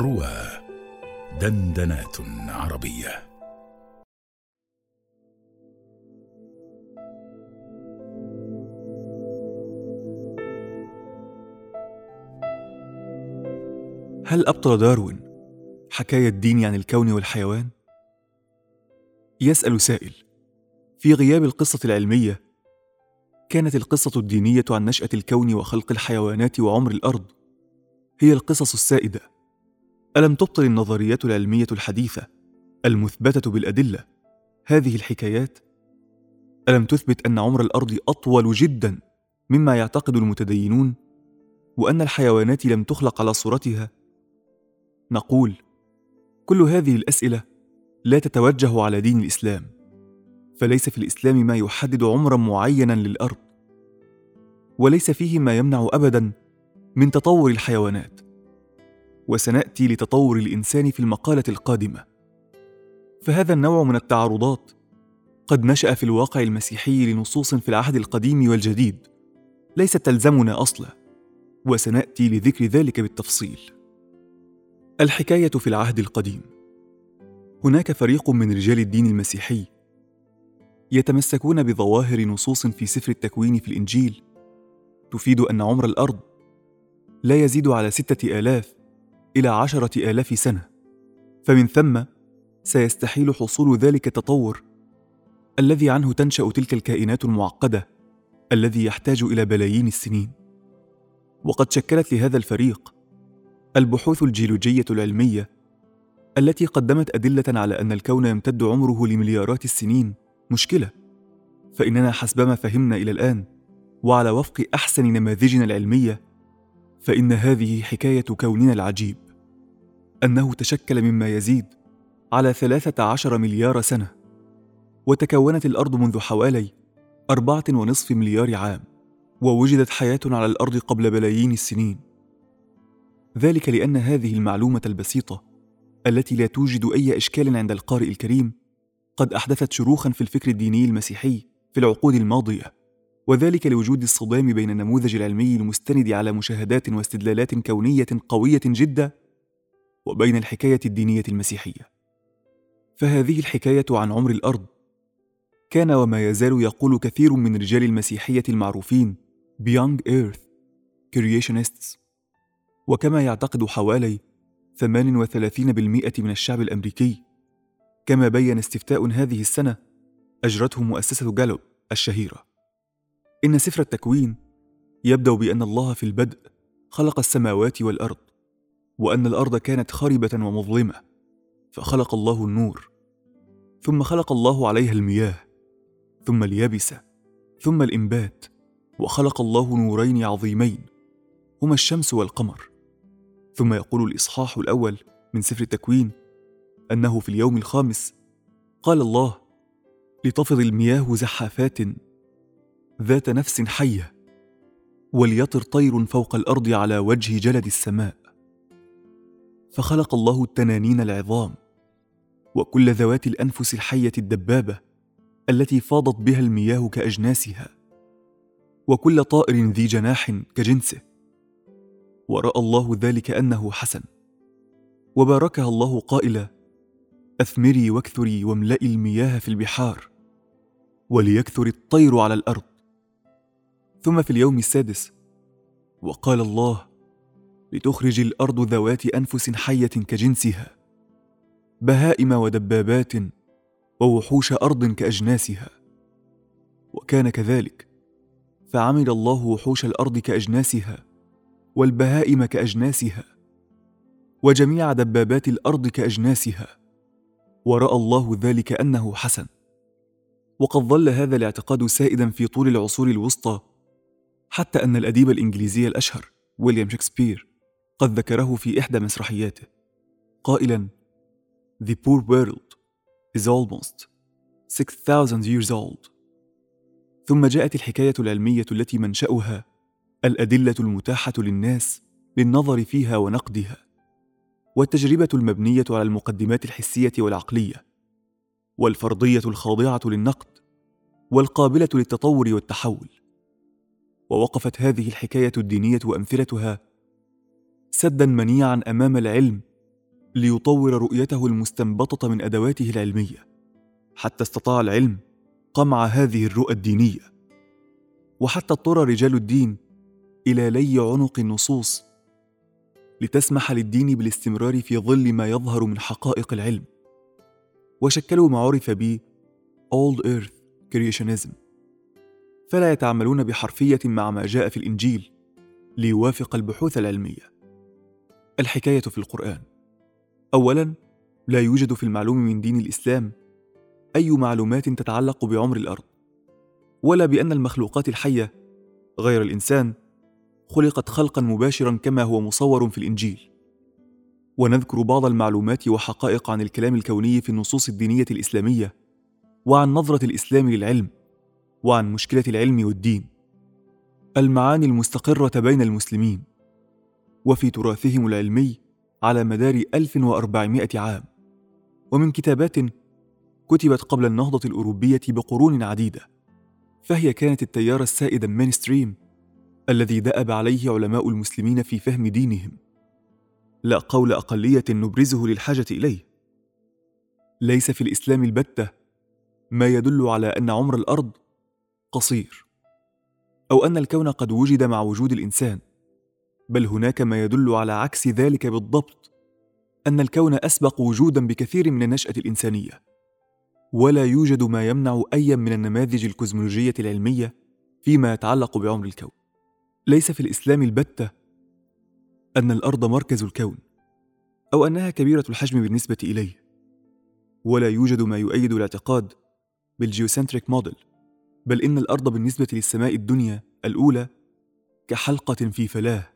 روى دندنات عربية هل أبطل داروين حكاية الدين عن الكون والحيوان؟ يسأل سائل في غياب القصة العلمية كانت القصة الدينية عن نشأة الكون وخلق الحيوانات وعمر الأرض هي القصص السائدة ألم تبطل النظريات العلمية الحديثة المثبتة بالأدلة هذه الحكايات؟ ألم تثبت أن عمر الأرض أطول جدا مما يعتقد المتدينون وأن الحيوانات لم تخلق على صورتها؟ نقول كل هذه الأسئلة لا تتوجه على دين الإسلام فليس في الإسلام ما يحدد عمرا معينا للأرض وليس فيه ما يمنع أبدا من تطور الحيوانات وسنأتي لتطور الإنسان في المقالة القادمة. فهذا النوع من التعارضات قد نشأ في الواقع المسيحي لنصوص في العهد القديم والجديد ليست تلزمنا أصلا وسنأتي لذكر ذلك بالتفصيل. الحكاية في العهد القديم. هناك فريق من رجال الدين المسيحي يتمسكون بظواهر نصوص في سفر التكوين في الإنجيل تفيد أن عمر الأرض لا يزيد على ستة آلاف إلى عشرة آلاف سنة فمن ثم سيستحيل حصول ذلك التطور الذي عنه تنشأ تلك الكائنات المعقدة الذي يحتاج إلى بلايين السنين. وقد شكلت لهذا الفريق البحوث الجيولوجية العلمية التي قدمت أدلة على أن الكون يمتد عمره لمليارات السنين مشكلة. فإننا حسبما فهمنا إلى الآن وعلى وفق أحسن نماذجنا العلمية فإن هذه حكاية كوننا العجيب. أنه تشكل مما يزيد على ثلاثة عشر مليار سنة وتكونت الأرض منذ حوالي أربعة ونصف مليار عام ووجدت حياة على الأرض قبل بلايين السنين. ذلك لأن هذه المعلومة البسيطة التي لا توجد أي إشكال عند القارئ الكريم قد أحدثت شروخا في الفكر الديني المسيحي في العقود الماضية. وذلك لوجود الصدام بين النموذج العلمي المستند على مشاهدات واستدلالات كونية قوية جدا وبين الحكاية الدينية المسيحية. فهذه الحكاية عن عمر الأرض. كان وما يزال يقول كثير من رجال المسيحية المعروفين ب Young Earth Creationists وكما يعتقد حوالي 38% من الشعب الأمريكي كما بين استفتاء هذه السنة أجرته مؤسسة جالوب الشهيرة. إن سفر التكوين يبدأ بأن الله في البدء خلق السماوات والأرض وأن الأرض كانت خربة ومظلمة فخلق الله النور ثم خلق الله عليها المياه ثم اليابسة ثم الإنبات وخلق الله نورين عظيمين هما الشمس والقمر. ثم يقول الإصحاح الأول من سفر التكوين أنه في اليوم الخامس قال الله لتفض المياه زحافات ذات نفس حية وليطر طير فوق الأرض على وجه جلد السماء. فخلق الله التنانين العظام وكل ذوات الأنفس الحية الدبابة التي فاضت بها المياه كأجناسها وكل طائر ذي جناح كجنسه. ورأى الله ذلك أنه حسن. وباركها الله قائلا أثمري واكثري واملئي المياه في البحار وليكثر الطير على الأرض. ثم في اليوم السادس. وقال الله لتخرج الأرض ذوات أنفس حية كجنسها بهائم ودبابات ووحوش أرض كأجناسها. وكان كذلك فعمل الله وحوش الأرض كأجناسها والبهائم كأجناسها وجميع دبابات الأرض كأجناسها. ورأى الله ذلك أنه حسن. وقد ظل هذا الاعتقاد سائدا في طول العصور الوسطى حتى أن الأديب الإنجليزي الأشهر ويليام شكسبير قد ذكره في إحدى مسرحياته. قائلا The poor world is almost 6000 years old. ثم جاءت الحكاية العلمية التي منشأها الأدلة المتاحة للناس للنظر فيها ونقدها والتجربة المبنية على المقدمات الحسية والعقلية والفرضية الخاضعة للنقد والقابلة للتطور والتحول. ووقفت هذه الحكاية الدينية وأمثلتها سدا منيعا أمام العلم ليطور رؤيته المستنبطة من أدواته العلمية. حتى استطاع العلم قمع هذه الرؤى الدينية. وحتى اضطر رجال الدين إلى لي عنق النصوص لتسمح للدين بالاستمرار في ظل ما يظهر من حقائق العلم. وشكلوا ما عرف ب Old Earth Creationism. فلا يتعاملون بحرفية مع ما جاء في الإنجيل ليوافق البحوث العلمية. الحكاية في القرآن. أولاً لا يوجد في المعلوم من دين الإسلام أي معلومات تتعلق بعمر الأرض ولا بأن المخلوقات الحية غير الإنسان خلقت خلقا مباشرا كما هو مصور في الإنجيل. ونذكر بعض المعلومات وحقائق عن الكلام الكوني في النصوص الدينية الإسلامية وعن نظرة الإسلام للعلم. وعن مشكلة العلم والدين. المعاني المستقرة بين المسلمين. وفي تراثهم العلمي على مدار 1400 عام. ومن كتابات كتبت قبل النهضة الأوروبية بقرون عديدة. فهي كانت التيار السائد المينستريم الذي دأب عليه علماء المسلمين في فهم دينهم. لا قول أقلية نبرزه للحاجة إليه. ليس في الإسلام البتة ما يدل على أن عمر الأرض قصير أو أن الكون قد وجد مع وجود الإنسان بل هناك ما يدل على عكس ذلك بالضبط أن الكون أسبق وجودا بكثير من النشأة الإنسانية ولا يوجد ما يمنع ايا من النماذج الكوزمولوجية العلمية فيما يتعلق بعمر الكون. ليس في الإسلام البتة أن الأرض مركز الكون أو أنها كبيرة الحجم بالنسبة إليه ولا يوجد ما يؤيد الاعتقاد بال geocentric model بل إن الأرض بالنسبة للسماء الدنيا الأولى كحلقة في فلاة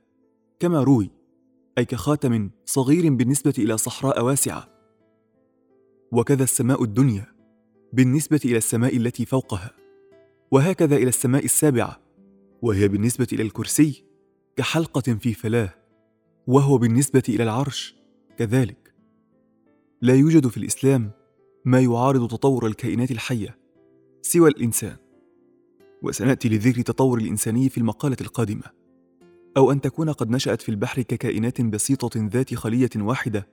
كما روي أي كخاتم صغير بالنسبة إلى صحراء واسعة. وكذا السماء الدنيا بالنسبة إلى السماء التي فوقها وهكذا إلى السماء السابعة وهي بالنسبة إلى الكرسي كحلقة في فلاه وهو بالنسبة إلى العرش كذلك. لا يوجد في الإسلام ما يعارض تطور الكائنات الحية سوى الإنسان. وسنأتي لذكر تطور الانساني في المقالة القادمة أو أن تكون قد نشأت في البحر ككائنات بسيطة ذات خلية واحدة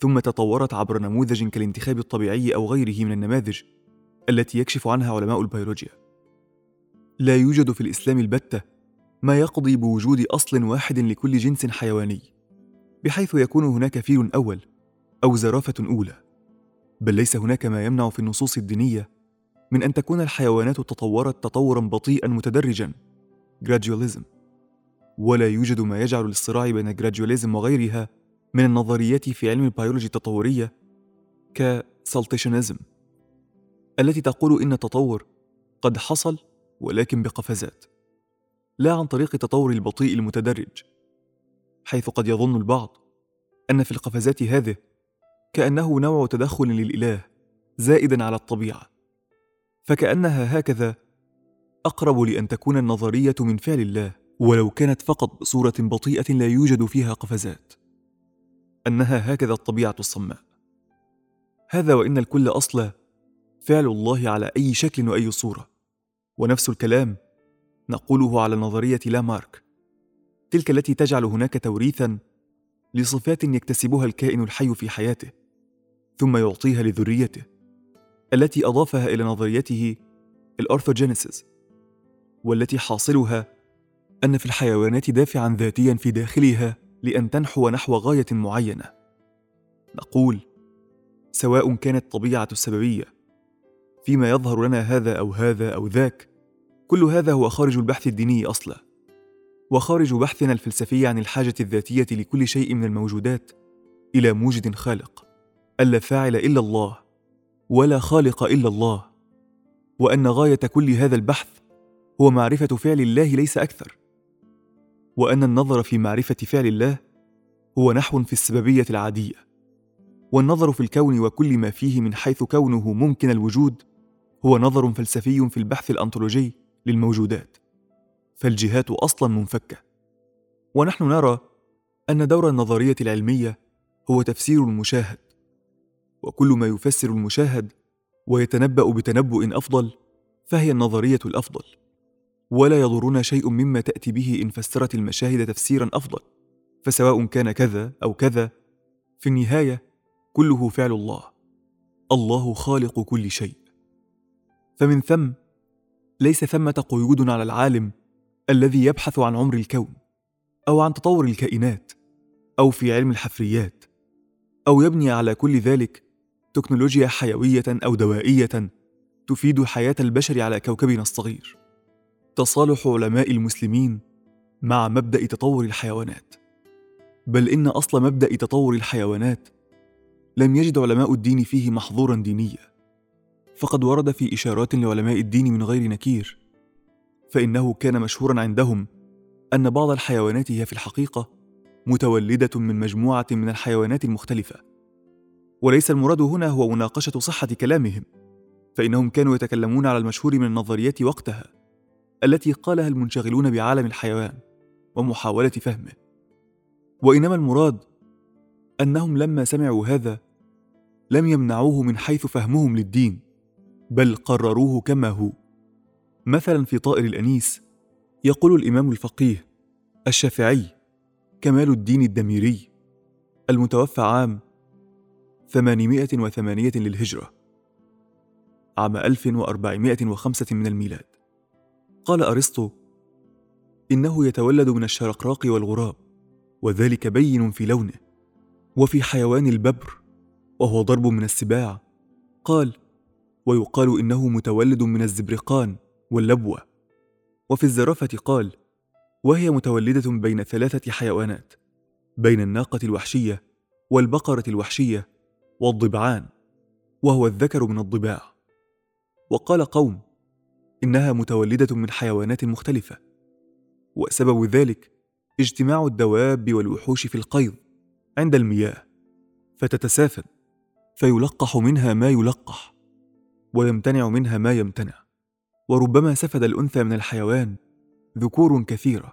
ثم تطورت عبر نموذج كالانتخاب الطبيعي أو غيره من النماذج التي يكشف عنها علماء البيولوجيا. لا يوجد في الإسلام البتة ما يقضي بوجود أصل واحد لكل جنس حيواني، بحيث يكون هناك فيل أول أو زرافة أولى، بل ليس هناك ما يمنع في النصوص الدينية من أن تكون الحيوانات تطورت تطورا بطيئا متدرجا. Gradualism. ولا يوجد ما يجعل الصراع بين ال gradualism وغيرها من النظريات في علم البيولوجي التطورية ك saltationism التي تقول إن التطور قد حصل ولكن بقفزات لا عن طريق التطور البطيء المتدرج حيث قد يظن البعض أن في القفزات هذه كأنه نوع تدخل للإله زائدا على الطبيعة. فكأنها هكذا. أقرب لأن تكون النظرية من فعل الله ولو كانت فقط بصورة بطيئة لا يوجد فيها قفزات. أنها هكذا الطبيعة الصماء. هذا وإن الكل أصلا فعل الله على أي شكل وأي صورة. ونفس الكلام نقوله على نظرية لامارك. تلك التي تجعل هناك توريثا لصفات يكتسبها الكائن الحي في حياته ثم يعطيها لذريته. التي أضافها إلى نظريته الأورثوجينيسيس والتي حاصلها أن في الحيوانات دافعا ذاتيا في داخلها لأن تنحو نحو غاية معينة. نقول سواء كانت الطبيعه السببية فيما يظهر لنا هذا أو هذا أو ذاك كل هذا هو خارج البحث الديني أصلا وخارج بحثنا الفلسفي عن الحاجة الذاتية لكل شيء من الموجودات إلى موجد خالق ألا فاعل إلا الله. ولا خالق إلا الله وأن غاية كل هذا البحث هو معرفة فعل الله ليس أكثر وأن النظر في معرفة فعل الله هو نحو في السببية العادية والنظر في الكون وكل ما فيه من حيث كونه ممكن الوجود هو نظر فلسفي في البحث الانطولوجي للموجودات فالجهات أصلا منفكة. ونحن نرى أن دور النظرية العلمية هو تفسير المشاهد وكل ما يفسر المشاهد ويتنبأ بتنبؤ أفضل فهي النظرية الأفضل. ولا يضرنا شيء مما تأتي به إن فسرت المشاهد تفسيرا أفضل. فسواء كان كذا أو كذا في النهاية كله فعل الله. الله خالق كل شيء. فمن ثم ليس ثمة قيود على العالم الذي يبحث عن عمر الكون أو عن تطور الكائنات أو في علم الحفريات أو يبني على كل ذلك تكنولوجيا حيوية أو دوائية تفيد حياة البشر على كوكبنا الصغير. تصالح علماء المسلمين مع مبدأ تطور الحيوانات. بل إن أصل مبدأ تطور الحيوانات لم يجد علماء الدين فيه محظورا دينيا. فقد ورد في إشارات لعلماء الدين من غير نكير فإنه كان مشهورا عندهم أن بعض الحيوانات هي في الحقيقة متولدة من مجموعة من الحيوانات المختلفة. وليس المراد هنا هو مناقشة صحة كلامهم فإنهم كانوا يتكلمون على المشهور من النظريات وقتها التي قالها المنشغلون بعالم الحيوان ومحاولة فهمه. وإنما المراد أنهم لما سمعوا هذا لم يمنعوه من حيث فهمهم للدين بل قرروه كما هو. مثلا في طائر الأنيس يقول الإمام الفقيه الشافعي كمال الدين الدميري المتوفى عام 808 للهجرة. عام 1405 من الميلاد. قال أرسطو إنه يتولد من الشرقراق والغراب وذلك بين في لونه وفي حيوان الببر وهو ضرب من السباع. قال ويقال إنه متولد من الزبرقان واللبوة. وفي الزرافة قال وهي متولدة بين ثلاثة حيوانات بين الناقة الوحشية والبقرة الوحشية والضبعان وهو الذكر من الضباع. وقال قوم إنها متولدة من حيوانات مختلفة. وسبب ذلك اجتماع الدواب والوحوش في القيض عند المياه فتتسافن فيلقح منها ما يلقح ويمتنع منها ما يمتنع. وربما سفد الأنثى من الحيوان ذكور كثيرة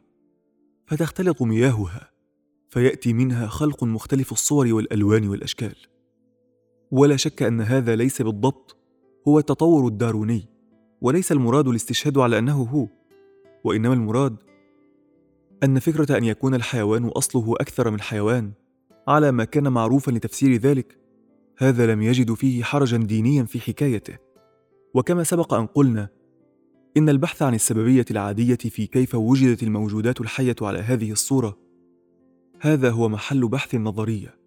فتختلط مياهها فيأتي منها خلق مختلف الصور والألوان والأشكال. ولا شك أن هذا ليس بالضبط. هو التطور الداروني وليس المراد الاستشهاد على أنه هو وإنما المراد أن فكرة أن يكون الحيوان أصله أكثر من حيوان على ما كان معروفا لتفسير ذلك هذا لم يجد فيه حرجا دينيا في حكايته. وكما سبق أن قلنا إن البحث عن السببية العادية في كيف وجدت الموجودات الحية على هذه الصورة هذا هو محل بحث نظريه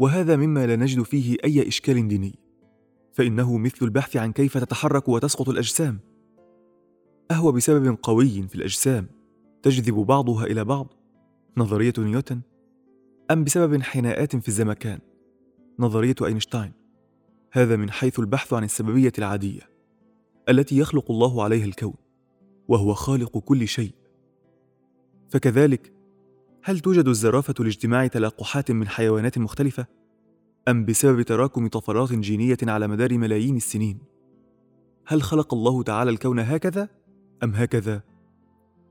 وهذا مما لا نجد فيه أي إشكال ديني. فإنه مثل البحث عن كيف تتحرك وتسقط الأجسام. أهو بسبب قوي في الأجسام تجذب بعضها إلى بعض؟ نظرية نيوتن؟ أم بسبب انحناءات في الزمكان؟ نظرية أينشتاين. هذا من حيث البحث عن السببية العادية التي يخلق الله عليها الكون وهو خالق كل شيء. فكذلك هل توجد الزرافة لاجتماع تلاقحات من حيوانات مختلفة؟ أم بسبب تراكم طفرات جينية على مدار ملايين السنين؟ هل خلق الله تعالى الكون هكذا أم هكذا؟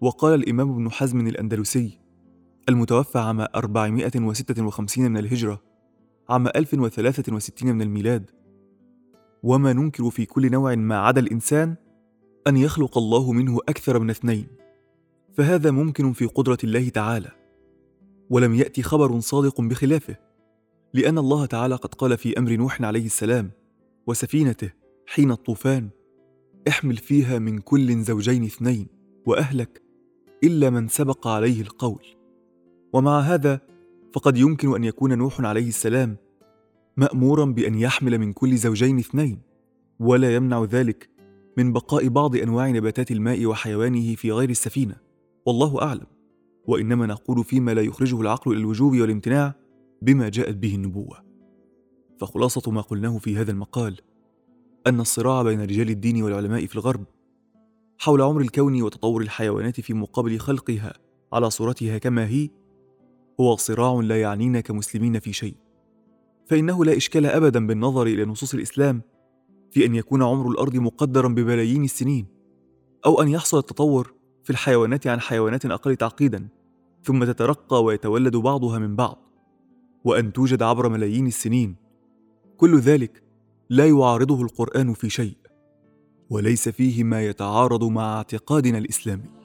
وقال الإمام ابن حزم الأندلسي المتوفى عام 456 من الهجرة عام 1063 من الميلاد. وما ننكر في كل نوع ما عدا الإنسان أن يخلق الله منه أكثر من اثنين فهذا ممكن في قدرة الله تعالى. ولم يأتي خبر صادق بخلافه لأن الله تعالى قد قال في أمر نوح عليه السلام وسفينته حين الطوفان احمل فيها من كل زوجين اثنين وأهلك إلا من سبق عليه القول. ومع هذا فقد يمكن أن يكون نوح عليه السلام مأمورا بأن يحمل من كل زوجين اثنين ولا يمنع ذلك من بقاء بعض أنواع نباتات الماء وحيوانه في غير السفينة والله أعلم. وإنما نقول فيما لا يخرجه العقل إلى الوجوب والامتناع بما جاءت به النبوة. فخلاصة ما قلناه في هذا المقال أن الصراع بين رجال الدين والعلماء في الغرب حول عمر الكون وتطور الحيوانات في مقابل خلقها على صورتها كما هي هو صراع لا يعنينا كمسلمين في شيء. فإنه لا إشكال ابدا بالنظر إلى نصوص الإسلام في أن يكون عمر الأرض مقدرا ببلايين السنين أو أن يحصل التطور في الحيوانات عن حيوانات أقل تعقيدا ثم تترقى ويتولد بعضها من بعض وأن توجد عبر ملايين السنين. كل ذلك لا يعارضه القرآن في شيء وليس فيه ما يتعارض مع اعتقادنا الإسلامي.